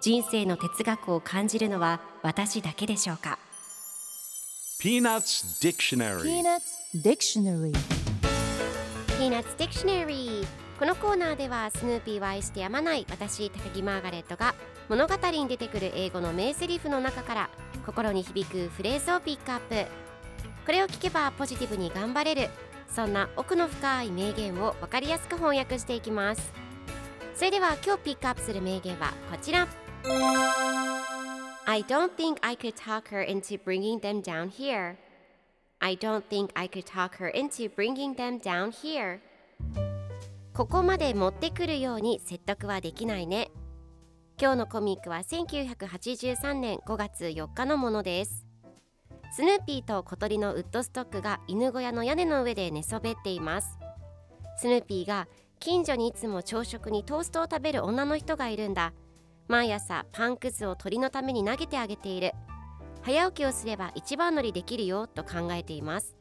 人生の哲学を感じるのは私だけでしょうか？Peanuts Dictionary Peanuts Dictionary Peanuts Dictionary このコーナーではスヌーピーを愛してやまない私高木マーガレットが物語に出てくる英語の名台詞の中から心に響くフレーズをピックアップ。これを聞けばポジティブに頑張れるそんな奥の深い名言を分かりやすく翻訳していきます。それでは今日ピックアップする名言はこちら I don't think I could talk her into bringing them down here. I don't think I could talk her into bringing them down here. ここまで持ってくるように説得はできないね。今日のコミックは1983年5月4日のものです。スヌーピーと小鳥のウッドストックが犬小屋の屋根の上で寝そべっています。スヌーピーが近所にいつも朝食にトーストを食べる女の人がいるんだ。毎朝パンくずを鳥のために投げてあげている。早起きをすれば一番乗りできるよと考えています。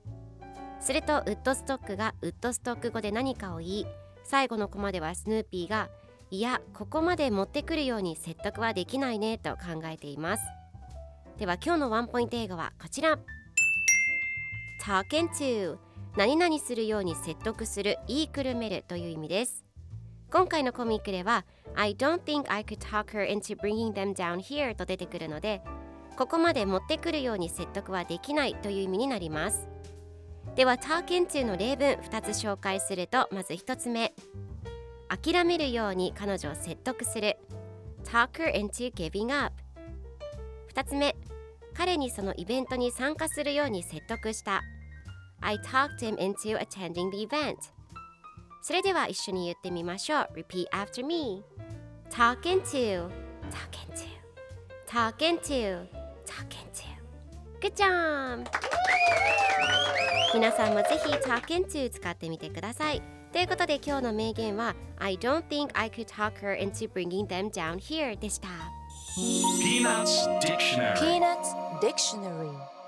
するとウッドストックがウッドストック語で何かを言い最後のコマではスヌーピーがいやここまで持ってくるように説得はできないねと考えています。では今日のワンポイント英語はこちら。Talking to 何々するように説得する言いくるめるという意味です。今回のコミックでは I don't think I could talk her into bringing them down here と出てくるのでここまで持ってくるように説得はできないという意味になりますでは talk into の例文2つ紹介するとまず1つ目諦めるように彼女を説得する talk her into giving up 2つ目彼にそのイベントに参加するように説得した I talked him into attending the event それでは一緒に言ってみましょう Repeat after me Talking to Talking to Talking to Talking to Good job! 皆さんもぜひ Talking to 使ってみてくださいということで今日の名言は I don't think I could talk her into bringing them down here でした Peanuts Dictionary Peanuts Dictionary